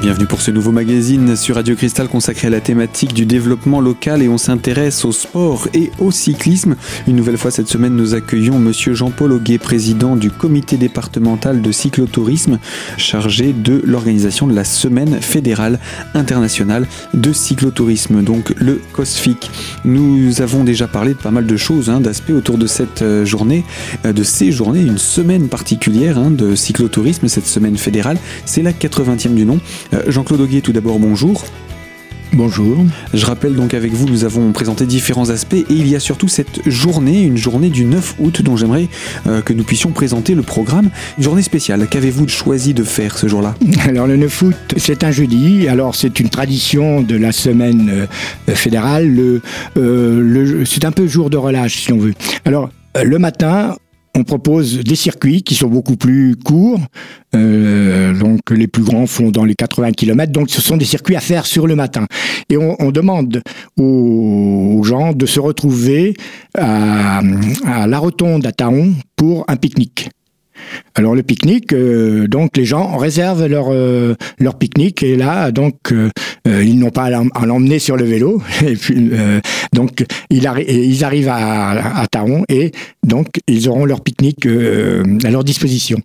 bienvenue pour ce nouveau magazine sur Radio Cristal consacré à la thématique du développement local et on s'intéresse au sport et au cyclisme. Une nouvelle fois cette semaine, nous accueillons monsieur Jean-Paul Auguet, président du comité départemental de cyclotourisme chargé de l'organisation de la semaine fédérale internationale de cyclotourisme, donc le COSFIC. Nous avons déjà parlé de pas mal de choses, hein, d'aspects autour de cette euh, journée, euh, de ces journées, une semaine particulière hein, de cyclotourisme, cette semaine fédérale, c'est la 80e du nom. Euh, Jean-Claude Auguet, tout d'abord, bonjour. Bonjour. Je rappelle donc avec vous, nous avons présenté différents aspects et il y a surtout cette journée, une journée du 9 août dont j'aimerais euh, que nous puissions présenter le programme. Une journée spéciale. Qu'avez-vous choisi de faire ce jour-là? Alors le 9 août, c'est un jeudi. Alors c'est une tradition de la semaine euh, fédérale. Le, le, c'est un peu jour de relâche si on veut. Alors le matin, on propose des circuits qui sont beaucoup plus courts. Euh, donc les plus grands font dans les 80 km. Donc ce sont des circuits à faire sur le matin. Et on, demande aux, gens de se retrouver à, à la rotonde à Taon pour un pique-nique. Alors le pique-nique, euh, donc les gens réservent leur euh, leur pique-nique et là donc euh, ils n'ont pas à l'emmener sur le vélo. Et puis donc ils, ils arrivent à, à Taron et donc ils auront leur pique-nique à leur disposition.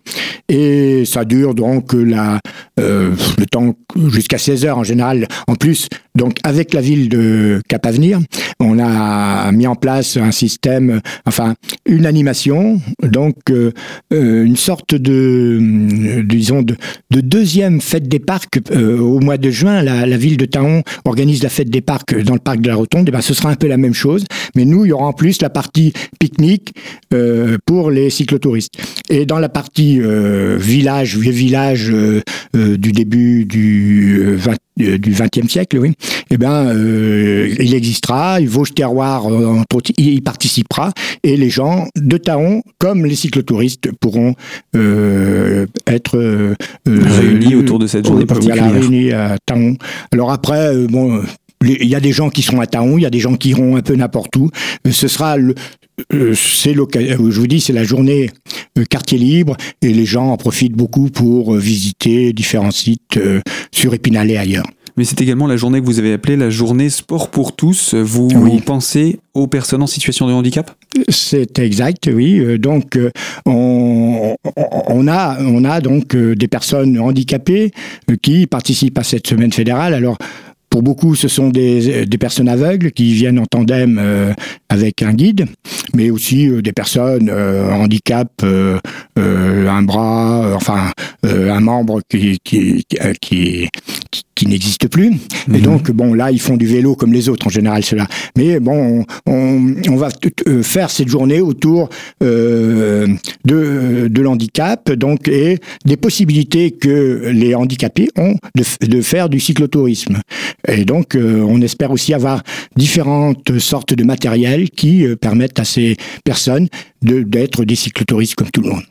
Et ça dure donc la le temps jusqu'à 16 heures en général. En plus donc avec la ville de Cap-Avenir on a mis en place un système enfin une animation donc une sorte de, euh, disons, de, deuxième fête des parcs euh, au mois de juin. La, ville de Taon organise la fête des parcs dans le parc de la Rotonde. Et eh ben, ce sera un peu la même chose, mais nous, il y aura en plus la partie pique-nique euh, pour les cyclotouristes. Et dans la partie village, vieux village du début du 20 du XXe siècle, oui, eh ben, il existera, Vosges Terroir, il y participera, et les gens de Taon, comme les cyclotouristes, pourront euh, être euh, réunis autour de cette journée particulière. réunis à Taon. Alors après, euh, bon, il y a des gens qui seront à Taon, il y a des gens qui iront un peu n'importe où. Ce sera le, c'est je vous dis, c'est la journée quartier libre et les gens en profitent beaucoup pour visiter différents sites sur Épinal et ailleurs mais c'est également la journée que vous avez appelée la journée sport pour tous. Vous pensez aux personnes en situation de handicap? C'est exact, oui. Euh, donc, euh, on, on, a, on a donc euh, des personnes handicapées qui participent à cette semaine fédérale. Alors, pour beaucoup, ce sont des, personnes aveugles qui viennent en tandem avec un guide, mais aussi des personnes handicap, un bras, enfin un membre qui, qui, qui, qui n'existe plus. Et mhm. donc, bon, là, ils font du vélo comme les autres en général, cela. Mais bon, on, on va euh, faire cette journée autour euh, de, de l'handicap, donc, et des possibilités que les handicapés ont de, de faire du cyclotourisme. Et donc, euh, on espère aussi avoir différentes sortes de matériel qui euh, permettent à ces personnes d'être des cyclotouristes comme tout le monde.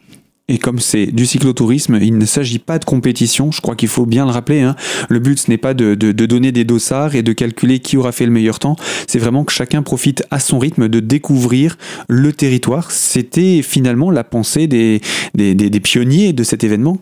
Et comme c'est du cyclotourisme, il ne s'agit pas de compétition, je crois qu'il faut bien le rappeler. Hein. Le but, ce n'est pas de, de, donner des dossards et de calculer qui aura fait le meilleur temps, c'est vraiment que chacun profite à son rythme de découvrir le territoire. C'était finalement la pensée des, des, des pionniers de cet événement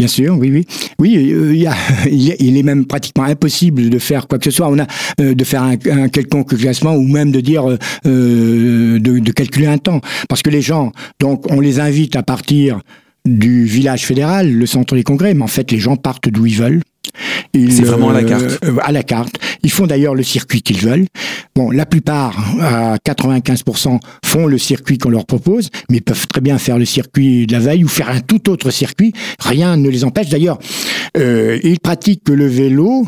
Bien sûr, oui, oui. Oui, euh, il, est même pratiquement impossible de faire quoi que ce soit. On a euh, de faire un, quelconque classement ou même de dire euh, de, de, calculer un temps, parce que les gens, donc, on les invite à partir du village fédéral, le centre des congrès, mais en fait, les gens partent d'où ils veulent. C'est vraiment à la carte. Euh, à la carte. Ils font d'ailleurs le circuit qu'ils veulent. Bon, la plupart, à 95%, font le circuit qu'on leur propose, mais peuvent très bien faire le circuit de la veille ou faire un tout autre circuit. Rien ne les empêche. D'ailleurs, euh, ils pratiquent le vélo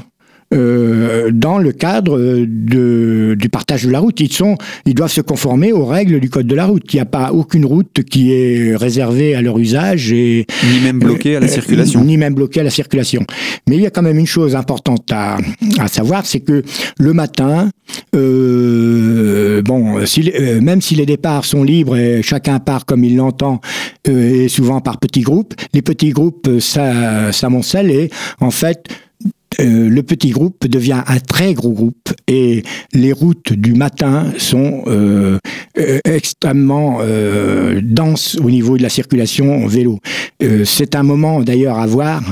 euh, dans le cadre de, du partage de la route. Ils, sont, ils doivent se conformer aux règles du code de la route. Il n'y a pas aucune route qui est réservée à leur usage et ni même bloquée à la euh, circulation. ni même bloquée à la circulation. Mais il y a quand même une chose importante à, à savoir, c'est que le matin, euh, bon, si, euh, même si les départs sont libres et chacun part comme il l'entend, et souvent par petits groupes, les petits groupes s'amoncellent et en fait euh, le petit groupe devient un très gros groupe et les routes du matin sont euh, euh, extrêmement denses au niveau de la circulation en vélo. c'est un moment d'ailleurs à voir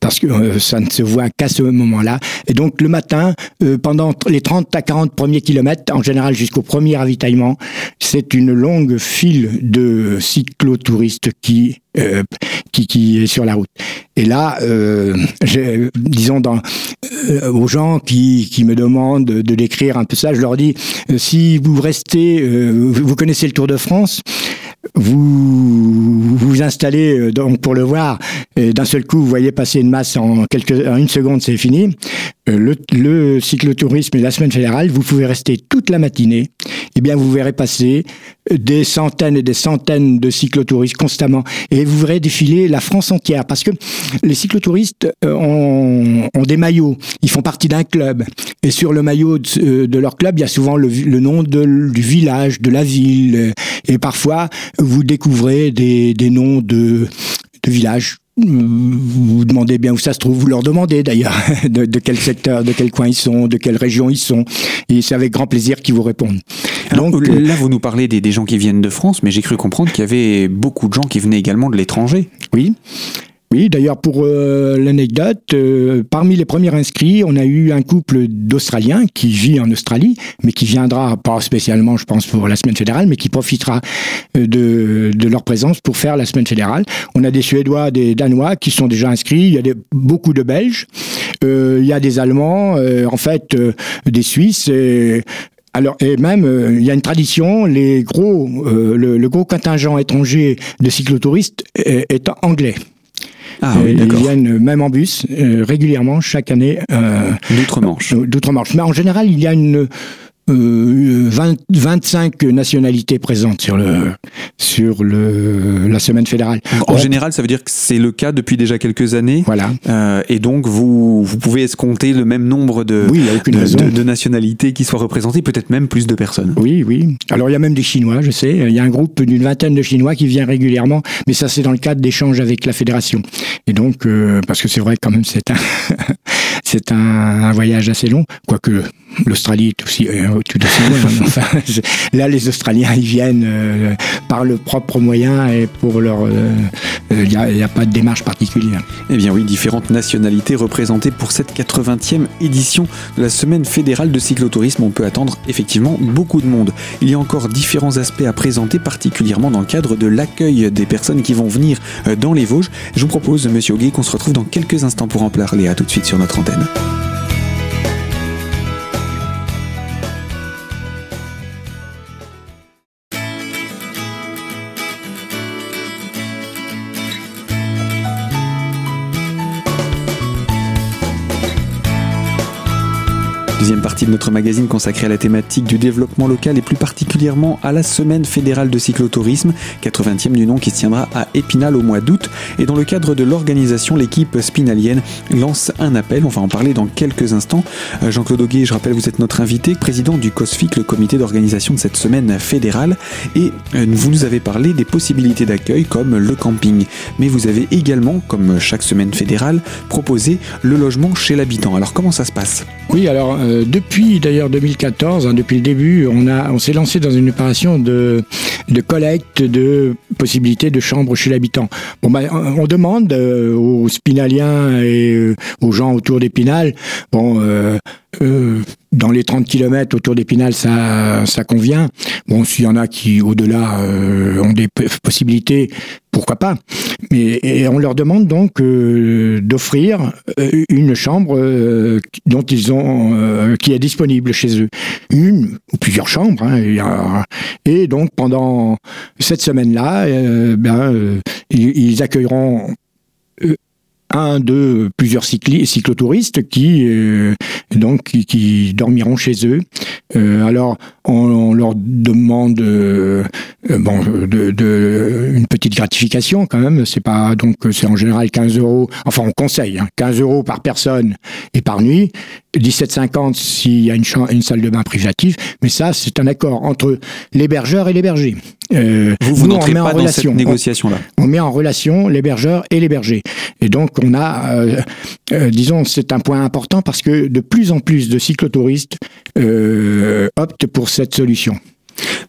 parce que ça ne se voit qu'à ce moment-là. Et donc le matin, pendant les 30 à 40 premiers kilomètres, en général jusqu'au premier ravitaillement, c'est une longue file de cyclotouristes qui euh, qui, est sur la route. Et là, euh, disons euh, aux gens qui, me demandent de décrire un peu ça, je leur dis si vous restez, vous connaissez le Tour de France, vous vous installez donc pour le voir, d'un seul coup vous voyez passer une masse en quelques en une seconde, c'est fini. Le, le cyclotourisme et la semaine fédérale, vous pouvez rester toute la matinée. Eh bien, vous verrez passer des centaines et des centaines de cyclotouristes constamment. Et vous verrez défiler la France entière. Parce que les cyclotouristes euh, ont, des maillots. Ils font partie d'un club. Et sur le maillot de, euh, leur club, il y a souvent le, nom du village, de la ville. Et parfois, vous découvrez des, noms de villages vous demandez bien où ça se trouve, vous leur demandez d'ailleurs de, de, quel secteur, de quel coin ils sont, de quelle région ils sont, et c'est avec grand plaisir qu'ils vous répondent. Donc euh, là, vous nous parlez des, des gens qui viennent de France, mais j'ai cru comprendre qu'il y avait beaucoup de gens qui venaient également de l'étranger. Oui, oui, d'ailleurs, pour euh, l'anecdote, euh, parmi les premiers inscrits, on a eu un couple d'Australiens qui vit en Australie, mais qui viendra, pas spécialement, je pense, pour la semaine fédérale, mais qui profitera euh, de, leur présence pour faire la semaine fédérale. On a des Suédois, des Danois qui sont déjà inscrits, il y a beaucoup de Belges, il y a des Allemands, en fait, des Suisses. Et, alors et même il y a une tradition, les gros, le, gros contingent étranger de cyclotouristes est anglais. Ah, oui, ils viennent même en bus euh, régulièrement chaque année. Euh, D'outre-Manche. D'outre-Manche. Mais en général, il y a une 20, euh, 25 nationalités présentes sur le sur le la semaine fédérale. En général, ça veut dire que c'est le cas depuis déjà quelques années. Voilà. Euh, et donc vous vous pouvez escompter le même nombre de oui, de, de, nationalités qui soient représentées, peut-être même plus de personnes. Oui, oui. Alors il y a même des Chinois, je sais. Il y a un groupe d'une vingtaine de Chinois qui vient régulièrement, mais ça c'est dans le cadre d'échanges avec la fédération. Et donc euh, parce que c'est vrai quand même c'est un c'est un, un voyage assez long, quoique l'Australie est aussi euh, tout aussi loin. enfin, là, les Australiens, ils viennent euh, par le propre moyen et pour leur, il euh, n'y a, a, pas de démarche particulière. Eh bien oui, différentes nationalités représentées pour cette 80e édition de la Semaine fédérale de cyclotourisme. On peut attendre effectivement beaucoup de monde. Il y a encore différents aspects à présenter, particulièrement dans le cadre de l'accueil des personnes qui vont venir dans les Vosges. Je vous propose, Monsieur Auguet, qu'on se retrouve dans quelques instants pour en parler. À tout de suite sur notre antenne. Deuxième partie de notre magazine consacrée à la thématique du développement local et plus particulièrement à la Semaine fédérale de cyclotourisme, 80e du nom qui se tiendra à Épinal au mois d'août. Et dans le cadre de l'organisation, l'équipe spinalienne lance un appel. On va en parler dans quelques instants. Euh, Jean-Claude Auguet, je rappelle, vous êtes notre invité, président du COSFIC, le comité d'organisation de cette semaine fédérale. Et euh, vous nous avez parlé des possibilités d'accueil comme le camping. Mais vous avez également, comme chaque semaine fédérale, proposé le logement chez l'habitant. Alors comment ça se passe? Oui, alors euh, euh, depuis d'ailleurs 2014, hein, depuis le début, on, on s'est lancé dans une opération de, de collecte de possibilités de chambres chez l'habitant. Bon, bah, on demande euh, aux Spinaliens et euh, aux gens autour d'Épinal, bon, euh, dans les 30 km autour d'Épinal, ça, ça convient. Bon, s'il y en a qui, au-delà, euh, ont des possibilités, pourquoi pas. Mais et on leur demande donc euh, d'offrir une chambre dont ils ont, qui est disponible chez eux, une ou plusieurs chambres. Hein, et donc pendant cette semaine-là, ben, ils, accueilleront un, de plusieurs cyclotouristes qui donc qui, dormiront chez eux. Euh, alors on, leur demande euh, bon de, une petite gratification quand même. C'est pas donc c'est en général 15 euros. Enfin on conseille hein, 15 euros par personne et par nuit. 17,50 s'il y a une, une, salle de bain privative, mais ça c'est un accord entre l'hébergeur et l'hébergé. Euh, vous vous n'entrez pas dans cette négociation-là. On, on, met en relation l'hébergeur et l'hébergé. Et donc on a, euh, euh, disons, c'est un point important parce que de plus en plus de cyclotouristes euh, optent pour cette solution.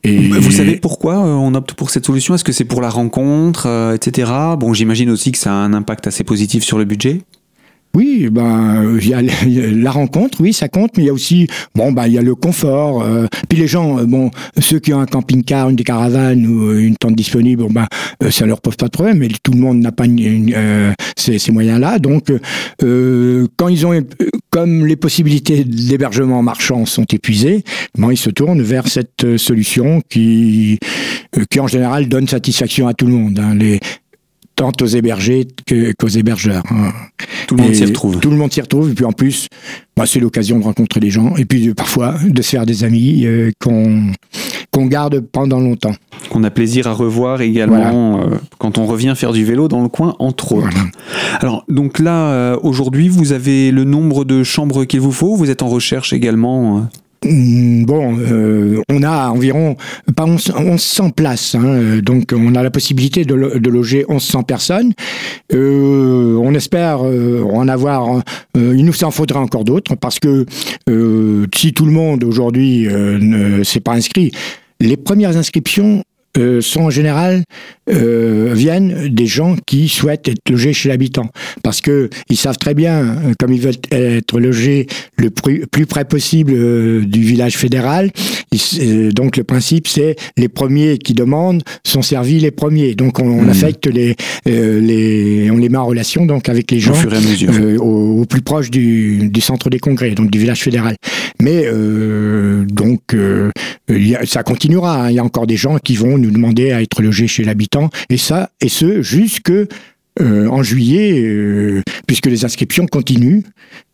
Et... Vous savez pourquoi on opte pour cette solution? Est-ce que c'est pour la rencontre, etc. Bon, j'imagine aussi que ça a un impact assez positif sur le budget. Oui, ben il y a la rencontre, oui, ça compte, mais il y a aussi bon ben il y a le confort. Euh, puis les gens, euh, bon ceux qui ont un camping-car, une caravane ou euh, une tente disponible, bon ben ça leur pose pas de problème. Mais tout le monde n'a pas ces, ces moyens-là, donc quand ils ont comme les possibilités d'hébergement marchand sont épuisées, bon ils se tournent vers cette solution qui qui en général donne satisfaction à tout le monde. Hein. Les tant aux hébergés qu'aux hébergeurs. Hein. Tout le monde s'y retrouve. Tout le monde s'y retrouve. Et puis en plus, bah, c'est l'occasion de rencontrer des gens. Et puis parfois de se faire des amis euh, qu'on qu'on garde pendant longtemps. Qu'on a plaisir à revoir également euh, quand on revient faire du vélo dans le coin, entre autres. Alors, donc là, euh, aujourd'hui, vous avez le nombre de chambres qu'il vous faut Vous êtes en recherche également bon, euh, on a environ pas 1100 places, hein, donc on a la possibilité de, loger 1100 personnes. Euh, on espère euh, en avoir. il nous en faudra encore d'autres parce que si tout le monde aujourd'hui ne s'est pas inscrit, les premières inscriptions euh, sont en général euh, viennent des gens qui souhaitent être logés chez l'habitant parce que ils savent très bien euh, comme ils veulent être logés le plus, près possible euh, du village fédéral donc le principe c'est les premiers qui demandent sont servis les premiers donc on, mmh. affecte les, les en relation donc avec les gens au, au, plus proche du, du centre des congrès donc du village fédéral mais donc ça continuera hein. il y a encore des gens qui vont nous demander à être logés chez l'habitant, et ça, et ce, jusque euh, en juillet, euh, puisque les inscriptions continuent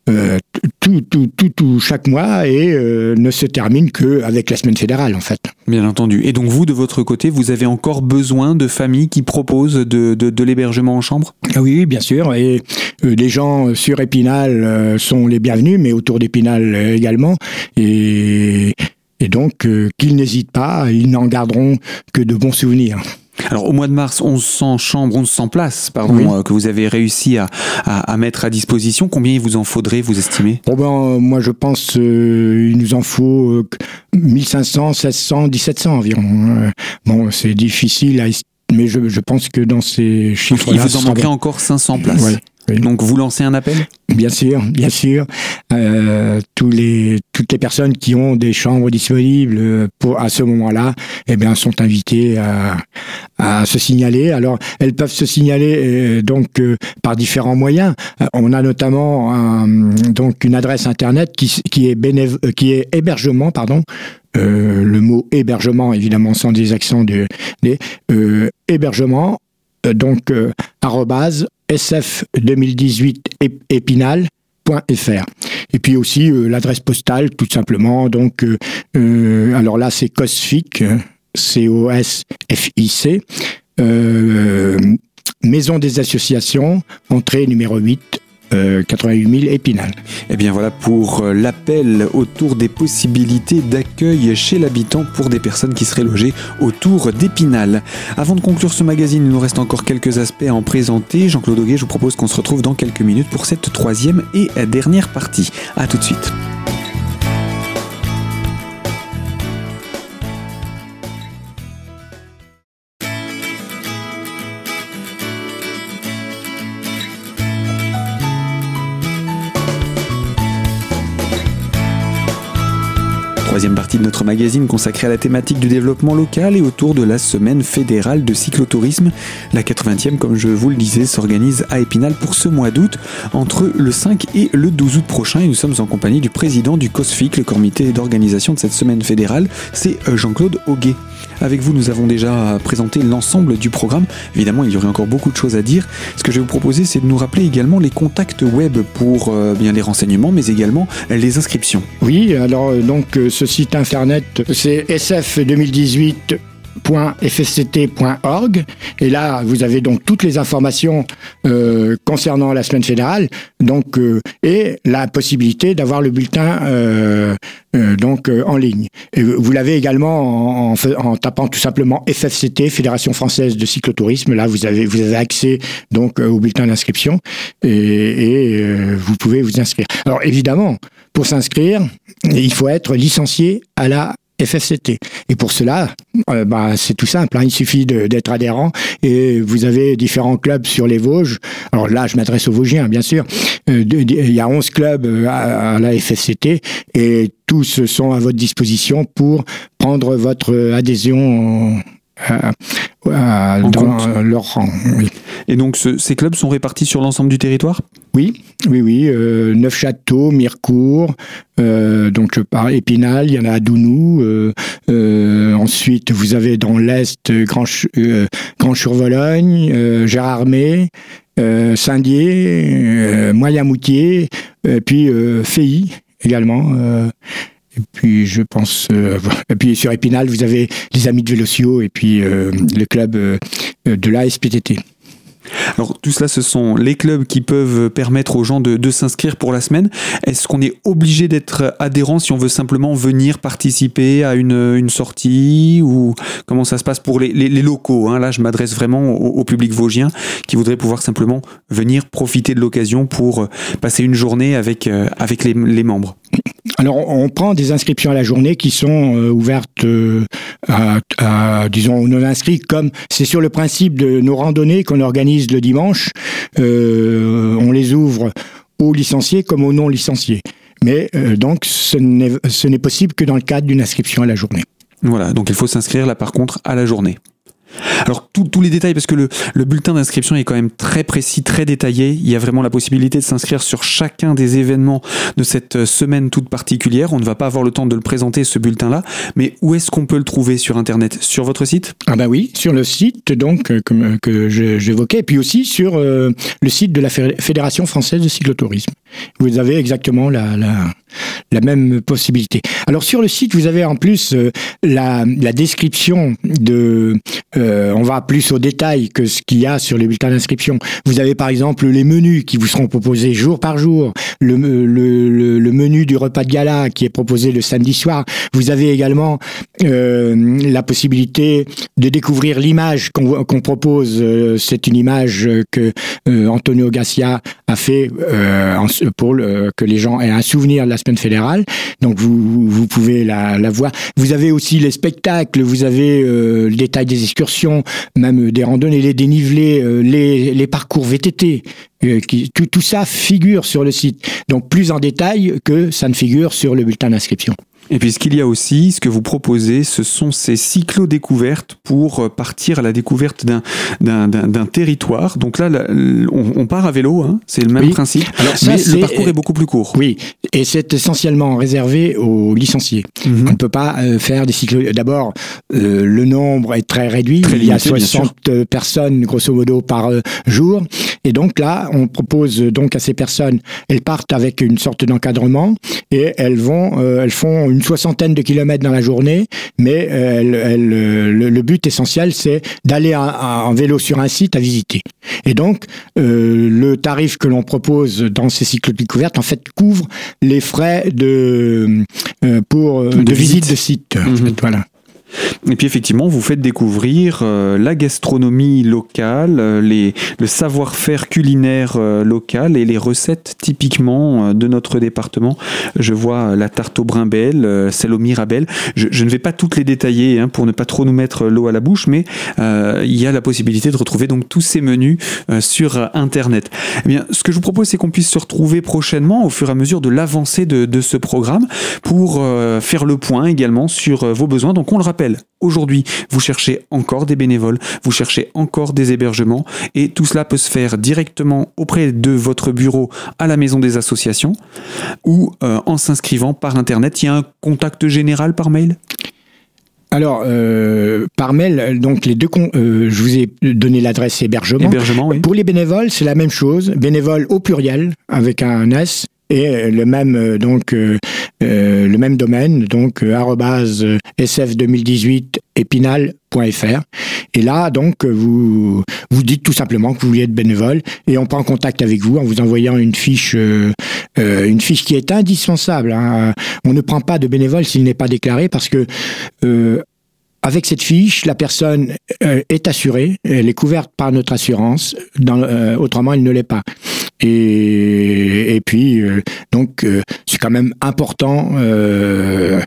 euh, tout, tout, tout, tout, chaque mois et ne se terminent qu'avec la semaine fédérale, en fait. Bien entendu. Et donc vous, de votre côté, vous avez encore besoin de familles qui proposent de, de, de l'hébergement en chambre? Ah Oui, bien sûr. Et les gens sur Épinal sont les bienvenus, mais autour d'Épinal également. Et et donc, qu'ils n'hésitent pas, ils n'en garderont que de bons souvenirs. Alors au mois de mars, 1100 chambres, 1100 places, pardon, euh, que vous avez réussi à, à, mettre à disposition. Combien il vous en faudrait, vous estimez? Bon ben, euh, Moi je pense qu'il nous en faut 1500, 1600, 1700 environ. bon, c'est difficile à mais je, je, pense que dans ces chiffres-là... Il vous en manquerait encore 500 places. Donc vous lancez un appel? Bien sûr, bien sûr. Euh, tous les, toutes les personnes qui ont des chambres disponibles pour, à ce moment-là, eh bien, sont invitées à, à se signaler. Alors, elles peuvent se signaler euh, donc euh, par différents moyens. Euh, on a notamment un, donc une adresse internet qui, qui est bénév qui est hébergement, pardon. le mot hébergement, évidemment, sans des accents de, des hébergement donc arrobase sf2018épinal.fr. Et puis aussi euh, l'adresse postale, tout simplement. Donc, euh, euh, alors là, c'est COSFIC, C-O-S-F-I-C, Maison des associations, entrée numéro 8, 88 000 Épinal. Et eh bien voilà pour euh, l'appel autour des possibilités d'accueil chez l'habitant pour des personnes qui seraient logées autour d'Épinal. Avant de conclure ce magazine, il nous reste encore quelques aspects à en présenter. Jean-Claude Auguet, je vous propose qu'on se retrouve dans quelques minutes pour cette troisième et dernière partie. A tout de suite. De notre magazine consacrée à la thématique du développement local et autour de la semaine fédérale de cyclotourisme. La 80e, comme je vous le disais, s'organise à Épinal pour ce mois d'août, entre le 5 et le 12 août prochain. Et nous sommes en compagnie du président du COSFIC, le comité d'organisation de cette semaine fédérale. C'est euh, Jean-Claude Auguet. Avec vous, nous avons déjà présenté l'ensemble du programme. Évidemment, il y aurait encore beaucoup de choses à dire. Ce que je vais vous proposer, c'est de nous rappeler également les contacts web pour euh, bien les renseignements, mais également les inscriptions. Oui, alors euh, donc ce site internet, c'est sf2018 fsct.org et là vous avez donc toutes les informations euh, concernant la semaine fédérale. Donc euh, et la possibilité d'avoir le bulletin euh, donc en ligne. Et vous l'avez également en, tapant tout simplement FFCT Fédération française de cyclotourisme. Là vous avez vous avez accès donc au bulletin d'inscription. Et, et vous pouvez vous inscrire. Alors évidemment pour s'inscrire il faut être licencié à la FFCT. Et pour cela, euh, bah, c'est tout simple. Hein. il suffit d'être adhérent et vous avez différents clubs sur les Vosges. Alors là, je m'adresse aux Vosgiens, bien sûr. Euh, il y a 11 clubs euh, à, la FFCT et tous sont à votre disposition pour prendre votre adhésion dans leur rang. Et donc ces clubs sont répartis sur l'ensemble du territoire? Oui, oui, oui. Euh, Neufchâteau, Mirecourt, euh, donc je parle Épinal, il y en a à Dounou. Euh, euh ensuite, vous avez dans l'Est Grand, euh, Grand Vologne, Gérardmer, Saint-Dié, Moyen-Moutier, puis Feilly également. Et puis, je pense. Euh, et puis, sur Épinal, vous avez les amis de Vélocio et puis euh, le club euh, de la SPTT. Alors tout cela, ce sont les clubs qui peuvent permettre aux gens de, s'inscrire pour la semaine. Est-ce qu'on est obligé d'être adhérent si on veut simplement venir participer à une, sortie ou comment ça se passe pour les, locaux hein? Là, je m'adresse vraiment au, public vosgien qui voudrait pouvoir simplement venir profiter de l'occasion pour passer une journée avec, avec les membres. Alors, on prend des inscriptions à la journée qui sont euh, ouvertes euh, à, disons, non inscrits, comme c'est sur le principe de nos randonnées qu'on organise le dimanche. Euh, on les ouvre aux licenciés comme aux non licenciés. Mais donc, ce n'est possible que dans le cadre d'une inscription à la journée. Voilà, donc il faut s'inscrire là par contre à la journée. Alors tous les détails, parce que le, bulletin d'inscription est quand même très précis, très détaillé. Il y a vraiment la possibilité de s'inscrire sur chacun des événements de cette euh, semaine toute particulière. On ne va pas avoir le temps de le présenter, ce bulletin-là. Mais où est-ce qu'on peut le trouver sur Internet? Sur votre site? Ah ben oui, sur le site donc euh, euh, que j'évoquais, et puis aussi sur le site de la Fédération française de cyclotourisme. Vous avez exactement la, même possibilité. Alors sur le site, vous avez en plus la, la description de euh, on va plus au détail que ce qu'il y a sur les bulletins d'inscription. Vous avez par exemple les menus qui vous seront proposés jour par jour, le, menu du repas de gala qui est proposé le samedi soir. Vous avez également euh, la possibilité de découvrir l'image qu'on propose. Euh, c'est une image que Antonio Gassia a fait pour que les gens aient un souvenir de la semaine fédérale. Donc vous, pouvez la, voir. Vous avez aussi les spectacles, vous avez le détail des excursions même des randonnées, les dénivelés, euh, les, parcours VTT, euh, tout ça figure sur le site. Donc plus en détail que ça ne figure sur le bulletin d'inscription. Et puis ce qu'il y a aussi, ce que vous proposez, ce sont ces cyclo-découvertes pour euh, partir à la découverte d'un territoire. Donc là, on, part à vélo, hein, c'est le même principe, Alors mais le parcours est beaucoup plus court. Oui, et c'est essentiellement réservé aux licenciés. Mhm. On ne peut pas euh, faire des cyclos... D'abord, euh, le nombre est très réduit, il y a 60 personnes grosso modo par jour. Et donc là, on propose donc à ces personnes, elles partent avec une sorte d'encadrement et elles vont, elles font une soixantaine de kilomètres dans la journée, mais euh, euh, le, but essentiel, c'est d'aller en vélo sur un site à visiter. Et donc, euh, le tarif que l'on propose dans ces cycles de découverte, en fait, couvre les frais de, pour, de, visite. de site. Mhm. Voilà. Et puis effectivement, vous faites découvrir euh, la gastronomie locale, euh, le savoir-faire culinaire euh, local et les recettes typiquement de notre département. Je vois la tarte au belle, celle au mirabelle. Je, je, ne vais pas toutes les détailler hein, pour ne pas trop nous mettre l'eau à la bouche, mais il y a la possibilité de retrouver donc tous ces menus sur Internet. Eh bien, ce que je vous propose, c'est qu'on puisse se retrouver prochainement au fur et à mesure de l'avancée de, de, ce programme pour faire le point également sur vos besoins. Donc on le rappelle aujourd'hui, vous cherchez encore des bénévoles, vous cherchez encore des hébergements, et tout cela peut se faire directement auprès de votre bureau à la maison des associations ou euh, en s'inscrivant par Internet. Il y a un contact général par mail? Alors, euh, par mail, donc les deux, euh, je vous ai donné l'adresse hébergement. Hébergement, oui. Pour les bénévoles, c'est la même chose. Bénévoles au pluriel avec un S et le même euh, donc euh, euh, le même domaine donc sf2018 épinal.fr et là donc vous vous dites tout simplement que vous voulez être bénévole et on prend contact avec vous en vous envoyant une fiche une fiche qui est indispensable hein. on ne prend pas de bénévole s'il n'est pas déclaré parce que avec cette fiche, la personne est assurée, elle est couverte par notre assurance, dans, autrement elle ne l'est pas. Et, puis, euh, donc, euh, c'est quand même important. Euh,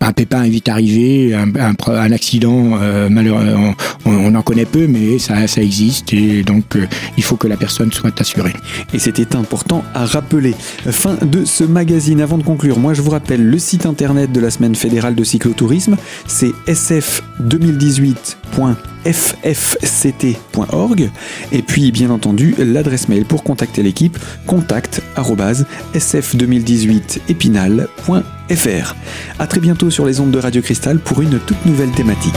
un pépin est vite arrivé, un, accident, malheureux, on, en connaît peu, mais ça, ça existe. Et donc, il faut que la personne soit assurée. Et c'était important à rappeler. Fin de ce magazine. Avant de conclure, moi, je vous rappelle le site internet de la Semaine fédérale de cyclotourisme. C'est sf2018.ffct.org. Et puis, bien entendu, l'adresse mail pour contacter l'équipe l'équipe contact@sf2018épinal.fr. À très bientôt sur les ondes de Radio Cristal pour une toute nouvelle thématique.